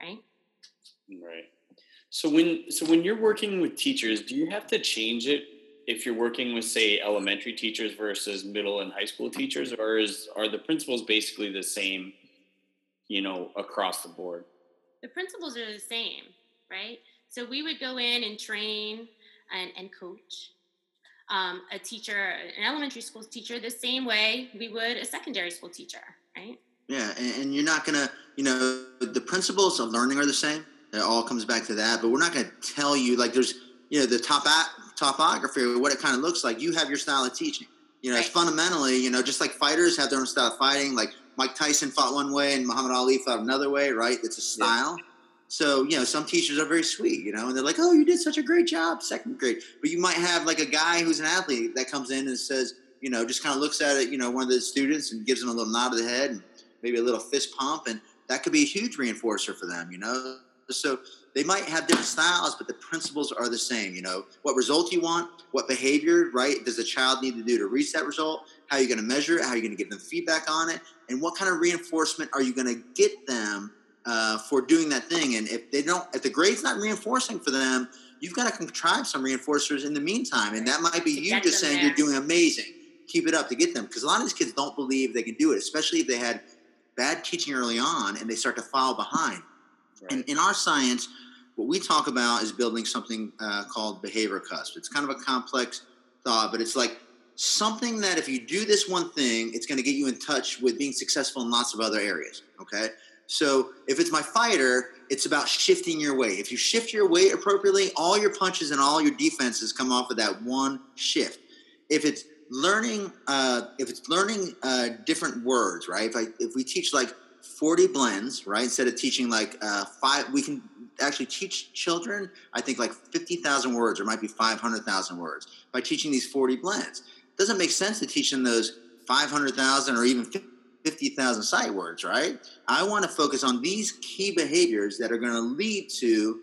right? Right. So when so when you're working with teachers, do you have to change it if you're working with say elementary teachers versus middle and high school teachers or is are the principles basically the same you know, across the board? The principles are the same, right? So we would go in and train and, and coach um, a teacher, an elementary school teacher, the same way we would a secondary school teacher, right? Yeah, and, and you're not gonna, you know, the principles of learning are the same. It all comes back to that, but we're not gonna tell you like there's, you know, the top at topography, what it kind of looks like. You have your style of teaching. You know, right. it's fundamentally, you know, just like fighters have their own style of fighting, like Mike Tyson fought one way and Muhammad Ali fought another way, right? It's a style. Yeah. So, you know, some teachers are very sweet, you know, and they're like, oh, you did such a great job, second grade. But you might have like a guy who's an athlete that comes in and says, you know, just kind of looks at it, you know, one of the students and gives them a little nod of the head and maybe a little fist pump. And that could be a huge reinforcer for them, you know? So they might have different styles, but the principles are the same. You know, what result you want, what behavior, right, does the child need to do to reach that result? How are you going to measure it? How are you going to give them feedback on it? And what kind of reinforcement are you going to get them uh, for doing that thing? And if they don't, if the grade's not reinforcing for them, you've got to contrive some reinforcers in the meantime. And that might be you just saying there. you're doing amazing. Keep it up to get them. Because a lot of these kids don't believe they can do it, especially if they had bad teaching early on and they start to fall behind. Right. And in our science, what we talk about is building something uh, called behavior cusp. It's kind of a complex thought, but it's like something that if you do this one thing, it's going to get you in touch with being successful in lots of other areas. Okay. So if it's my fighter, it's about shifting your weight. If you shift your weight appropriately, all your punches and all your defenses come off of that one shift. If it's learning, uh, if it's learning uh, different words, right? If I if we teach like forty blends, right, instead of teaching like uh, five, we can actually teach children. I think like fifty thousand words, or might be five hundred thousand words by teaching these forty blends doesn't make sense to teach them those 500,000 or even 50,000 sight words, right? I want to focus on these key behaviors that are going to lead to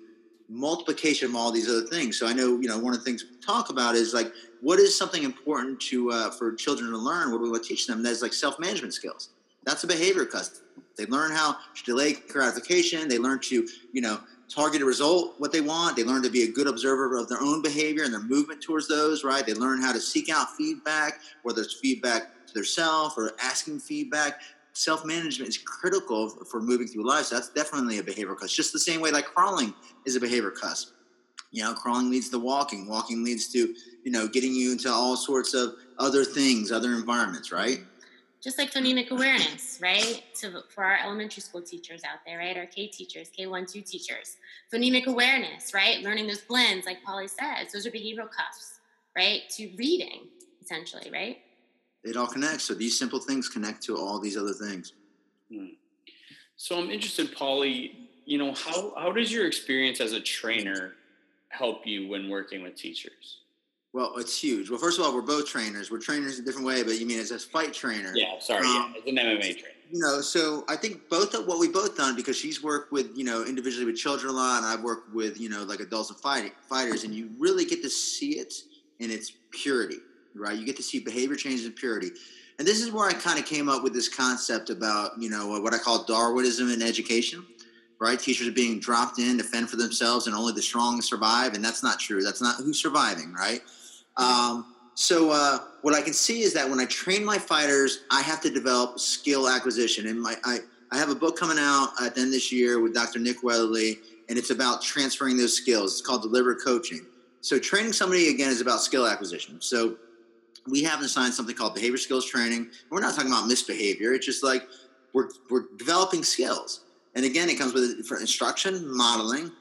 multiplication of all these other things. So I know, you know, one of the things we talk about is like, what is something important to uh, for children to learn? What do we want to teach them? That's like self-management skills. That's a behavior cusp. They learn how to delay gratification. They learn to, you know, target a result what they want they learn to be a good observer of their own behavior and their movement towards those right they learn how to seek out feedback whether it's feedback themselves or asking feedback self-management is critical for moving through life so that's definitely a behavior cusp just the same way like crawling is a behavior cusp you know crawling leads to walking walking leads to you know getting you into all sorts of other things other environments right just like phonemic awareness, right? To, for our elementary school teachers out there, right? Our K teachers, K1, 2 teachers. Phonemic awareness, right? Learning those blends, like Paulie says. Those are behavioral cusps, right? To reading, essentially, right? It all connects. So these simple things connect to all these other things. Hmm. So I'm interested, Paulie, you know, how, how does your experience as a trainer help you when working with teachers? Well, it's huge. Well, first of all, we're both trainers. We're trainers in a different way, but you mean as a fight trainer? Yeah, sorry, um, yeah, as an MMA trainer. You know, so I think both of what we both done because she's worked with you know individually with children a lot, and I've worked with you know like adults and fighting fighters, and you really get to see it in its purity, right? You get to see behavior changes in purity, and this is where I kind of came up with this concept about you know what I call Darwinism in education, right? Teachers are being dropped in to fend for themselves, and only the strong survive, and that's not true. That's not who's surviving, right? Um, so uh, what I can see is that when I train my fighters, I have to develop skill acquisition, and my I, I have a book coming out at the end of this year with Dr. Nick Weatherly, and it's about transferring those skills. It's called Deliberate Coaching. So training somebody again is about skill acquisition. So we have assigned something called behavior skills training. We're not talking about misbehavior. It's just like we're, we're developing skills. And again, it comes with instruction, modeling,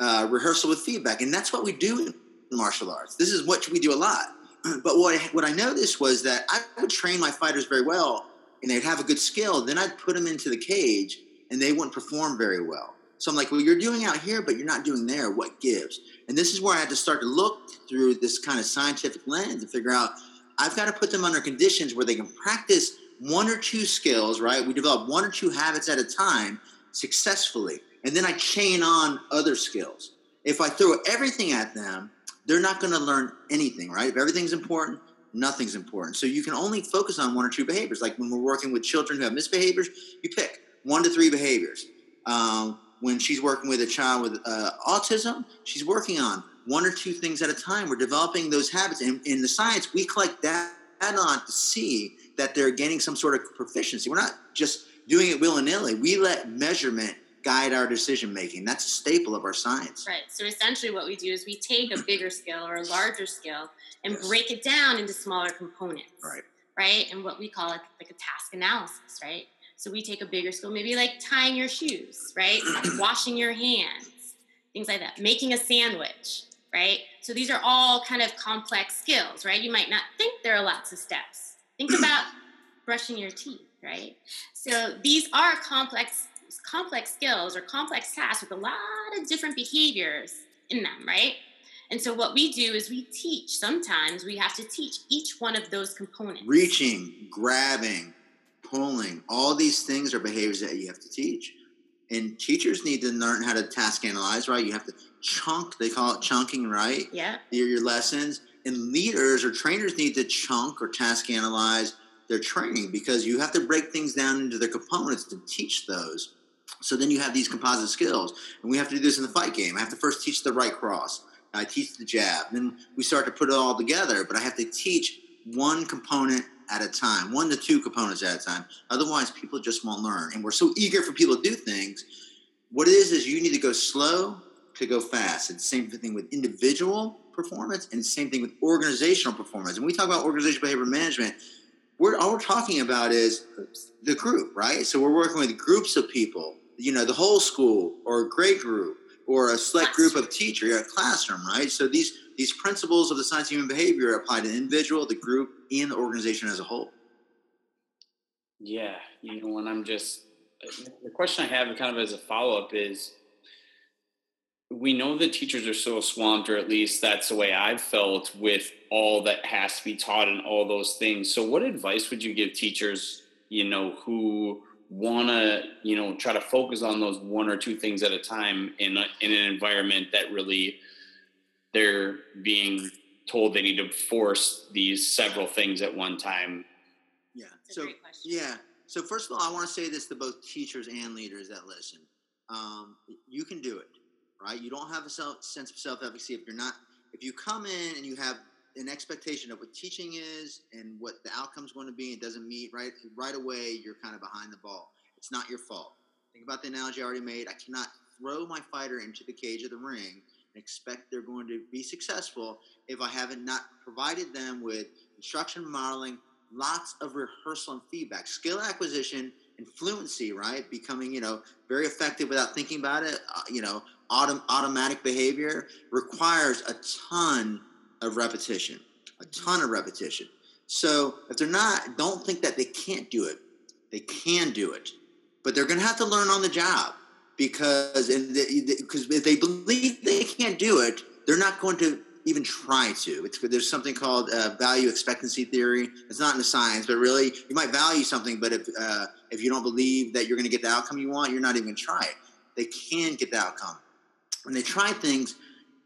uh, rehearsal with feedback. And that's what we do in martial arts. This is what we do a lot. But what I, what I noticed was that I would train my fighters very well and they'd have a good skill. Then I'd put them into the cage and they wouldn't perform very well. So I'm like, well, you're doing out here, but you're not doing there. What gives? And this is where I had to start to look through this kind of scientific lens and figure out I've got to put them under conditions where they can practice one or two skills, right? We develop one or two habits at a time successfully. And then I chain on other skills. If I throw everything at them, they're not going to learn anything, right? If everything's important, nothing's important. So you can only focus on one or two behaviors. Like when we're working with children who have misbehaviors, you pick one to three behaviors. Um, when she's working with a child with uh, autism, she's working on one or two things at a time. We're developing those habits. And in the science, we collect that on to see that they're gaining some sort of proficiency. We're not just doing it willy nilly. We let measurement guide our decision making. That's a staple of our science. Right. So essentially, what we do is we take a bigger skill or a larger skill and yes. break it down into smaller components. Right. Right. And what we call it like a task analysis. Right. So we take a bigger skill, maybe like tying your shoes, right? Washing your hands, things like that. Making a sandwich, right? So these are all kind of complex skills, right? You might not think there are lots of steps. Think about brushing your teeth, right? So these are complex complex skills or complex tasks with a lot of different behaviors in them, right? And so what we do is we teach. Sometimes we have to teach each one of those components. Reaching, grabbing, pulling, all these things are behaviors that you have to teach. And teachers need to learn how to task analyze, right? You have to chunk, they call it chunking, right? Yeah. Your, your lessons. And leaders or trainers need to chunk or task analyze their training because you have to break things down into their components to teach those. So then you have these composite skills. And we have to do this in the fight game. I have to first teach the right cross. I teach the jab. Then we start to put it all together, but I have to teach one component at a time, one to two components at a time. Otherwise, people just won't learn. And we're so eager for people to do things. What it is is you need to go slow to go fast. It's the same thing with individual performance and the same thing with organizational performance. And we talk about organizational behavior management. We're all we're talking about is the group, right? So we're working with groups of people, you know, the whole school or a grade group or a select group of teachers, a classroom, right? So these these principles of the science of human behavior apply to the individual, the group, and the organization as a whole. Yeah, you know, when I'm just the question I have, kind of as a follow up, is we know that teachers are so swamped, or at least that's the way I've felt with all that has to be taught and all those things. So, what advice would you give teachers, you know, who want to, you know, try to focus on those one or two things at a time in a, in an environment that really they're being told they need to force these several things at one time? Yeah. so yeah. So first of all, I want to say this to both teachers and leaders that listen. Um, you can do it, right? You don't have a self, sense of self-efficacy if you're not. If you come in and you have an expectation of what teaching is and what the outcome's going to be, it doesn't meet right right away. You're kind of behind the ball. It's not your fault. Think about the analogy I already made. I cannot throw my fighter into the cage of the ring expect they're going to be successful if I haven't not provided them with instruction modeling, lots of rehearsal and feedback, skill acquisition and fluency, right? Becoming, you know, very effective without thinking about it, uh, you know, autom- automatic behavior requires a ton of repetition, a ton of repetition. So if they're not, don't think that they can't do it. They can do it, but they're going to have to learn on the job because and because if they believe they can't do it, they're not going to even try to. It's, there's something called uh, value expectancy theory. It's not in the science, but really, you might value something, but if uh, if you don't believe that you're going to get the outcome you want, you're not even going to try it. They can get the outcome. When they try things,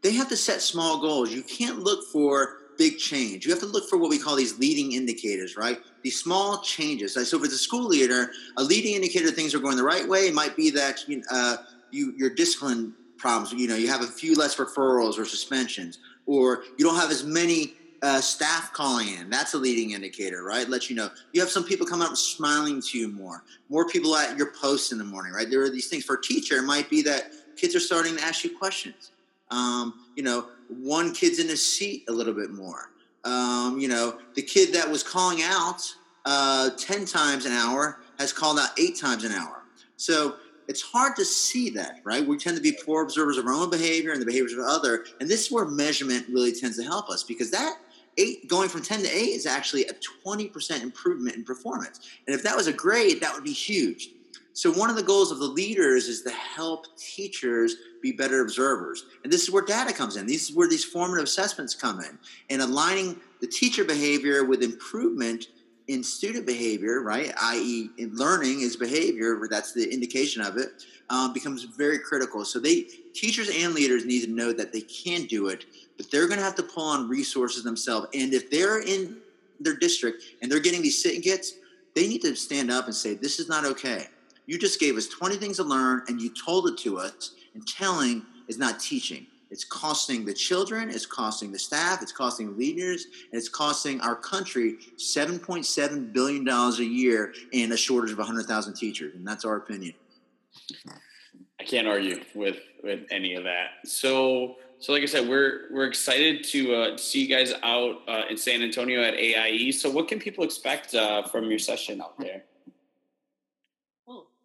they have to set small goals. You can't look for big change. You have to look for what we call these leading indicators, right? These small changes. So, for the school leader, a leading indicator things are going the right way might be that you, uh, you your discipline problems. You know, you have a few less referrals or suspensions, or you don't have as many uh, staff calling in. That's a leading indicator, right? Let you know you have some people coming up smiling to you more, more people at your post in the morning, right? There are these things for a teacher. It might be that kids are starting to ask you questions. Um, you know, one kid's in his seat a little bit more. Um, you know, the kid that was calling out uh, 10 times an hour has called out eight times an hour. So it's hard to see that, right? We tend to be poor observers of our own behavior and the behaviors of other, and this is where measurement really tends to help us because that eight going from 10 to 8 is actually a 20% improvement in performance. And if that was a grade, that would be huge. So one of the goals of the leaders is to help teachers be better observers. And this is where data comes in. This is where these formative assessments come in. And aligning the teacher behavior with improvement in student behavior, right, i.e., in learning is behavior, that's the indication of it, um, becomes very critical. So they teachers and leaders need to know that they can do it, but they're going to have to pull on resources themselves. And if they're in their district and they're getting these sit and gets, they need to stand up and say, "This is not okay. You just gave us 20 things to learn, and you told it to us. And telling is not teaching." It's costing the children, it's costing the staff, it's costing leaders, and it's costing our country $7.7 billion a year in a shortage of 100,000 teachers. And that's our opinion. I can't argue with, with any of that. So, so like I said, we're we're excited to uh, see you guys out uh, in San Antonio at AIE. So, what can people expect uh, from your session out there?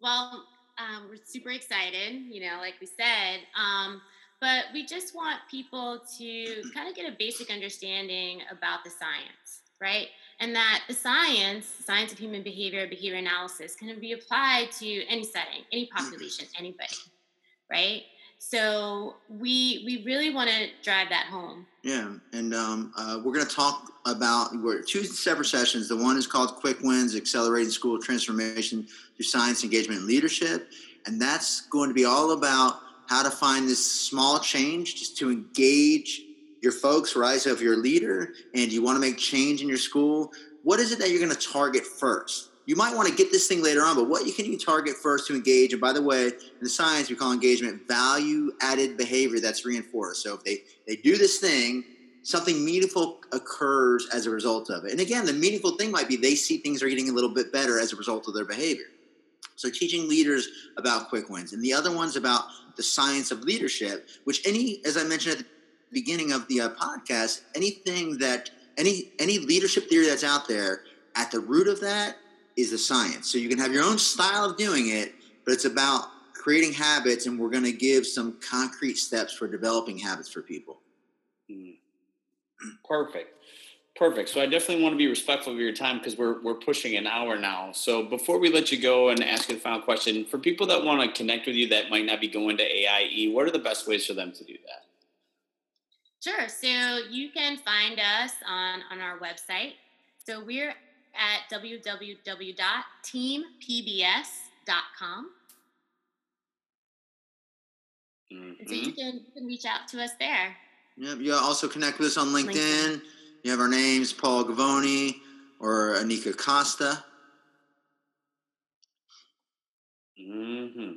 Well, um, we're super excited. You know, like we said, um, but we just want people to kind of get a basic understanding about the science, right? And that the science, science of human behavior, behavior analysis, can be applied to any setting, any population, anybody, right? So we we really want to drive that home. Yeah, and um, uh, we're going to talk about we're two separate sessions. The one is called Quick Wins: Accelerating School Transformation Through Science, Engagement, and Leadership, and that's going to be all about how to find this small change just to engage your folks, right? So if you're a leader and you want to make change in your school, what is it that you're going to target first? You might want to get this thing later on, but what you can you target first to engage? And by the way, in the science, we call engagement value added behavior that's reinforced. So if they, they do this thing, something meaningful occurs as a result of it. And again, the meaningful thing might be they see things are getting a little bit better as a result of their behavior. So teaching leaders about quick wins. And the other one's about the science of leadership, which any, as I mentioned at the beginning of the uh, podcast, anything that any any leadership theory that's out there, at the root of that is the science. So you can have your own style of doing it, but it's about creating habits, and we're going to give some concrete steps for developing habits for people. Mm. Perfect. Perfect. So I definitely want to be respectful of your time because we're we're pushing an hour now. So before we let you go and ask you the final question, for people that want to connect with you that might not be going to AIE, what are the best ways for them to do that? Sure. So you can find us on on our website. So we're at www.teampbs.com. Mm-hmm. So you can, you can reach out to us there. Yep. You also connect with us on LinkedIn. LinkedIn. You have our names, Paul Gavoni or Anika Costa. Mm-hmm.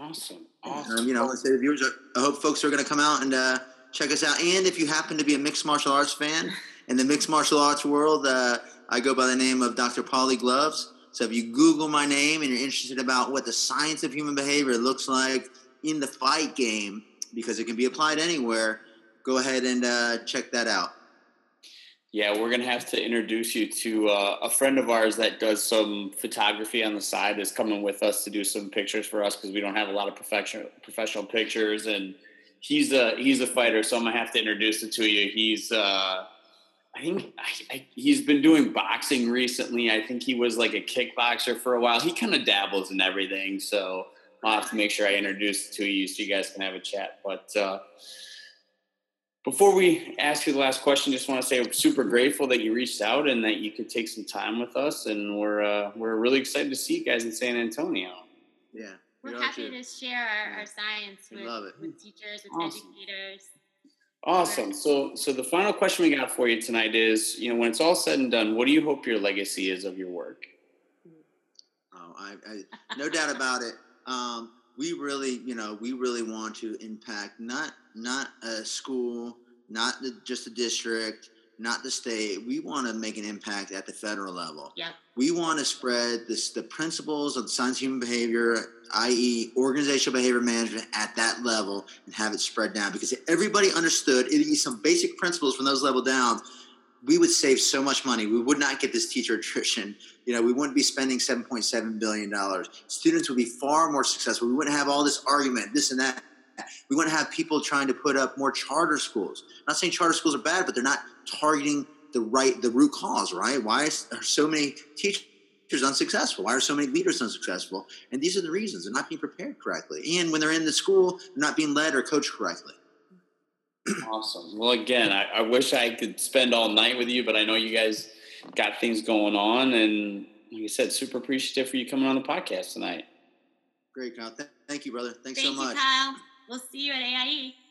Awesome. Awesome. Um, you know, let's say the viewers, are, I hope folks are going to come out and uh, check us out. And if you happen to be a mixed martial arts fan in the mixed martial arts world, uh, I go by the name of Dr. Paulie Gloves. So if you Google my name and you're interested about what the science of human behavior looks like in the fight game, because it can be applied anywhere, go ahead and uh, check that out. Yeah, we're gonna have to introduce you to uh, a friend of ours that does some photography on the side. Is coming with us to do some pictures for us because we don't have a lot of professional professional pictures, and he's a he's a fighter. So I'm gonna have to introduce it to you. He's uh, I think I, I, he's been doing boxing recently. I think he was like a kickboxer for a while. He kind of dabbles in everything, so I'll have to make sure I introduce it to you so you guys can have a chat. But uh, before we ask you the last question, just want to say I'm super grateful that you reached out and that you could take some time with us, and we're uh, we're really excited to see you guys in San Antonio. Yeah, we're happy to share our, our science with, with teachers, with awesome. educators. Awesome. So, so the final question we got for you tonight is, you know, when it's all said and done, what do you hope your legacy is of your work? Oh, I, I no doubt about it. Um, we really, you know, we really want to impact not not a school, not the, just a district, not the state. We want to make an impact at the federal level. Yeah. We want to spread this, the principles of science human behavior, i.e., organizational behavior management, at that level and have it spread down. Because if everybody understood it, some basic principles from those level down, we would save so much money. We would not get this teacher attrition. You know, we wouldn't be spending $7.7 billion. Students would be far more successful. We wouldn't have all this argument, this and that. We want to have people trying to put up more charter schools. I'm not saying charter schools are bad, but they're not targeting the right, the root cause, right? Why are so many teachers unsuccessful? Why are so many leaders unsuccessful? And these are the reasons. They're not being prepared correctly. And when they're in the school, they're not being led or coached correctly. awesome. Well, again, I, I, wish I could spend all night with you, but I know you guys got things going on. And like I said, super appreciative for you coming on the podcast tonight. Great, Kyle. Thank you, brother. Thanks Thank so much. You, Kyle. We'll see you at AIE.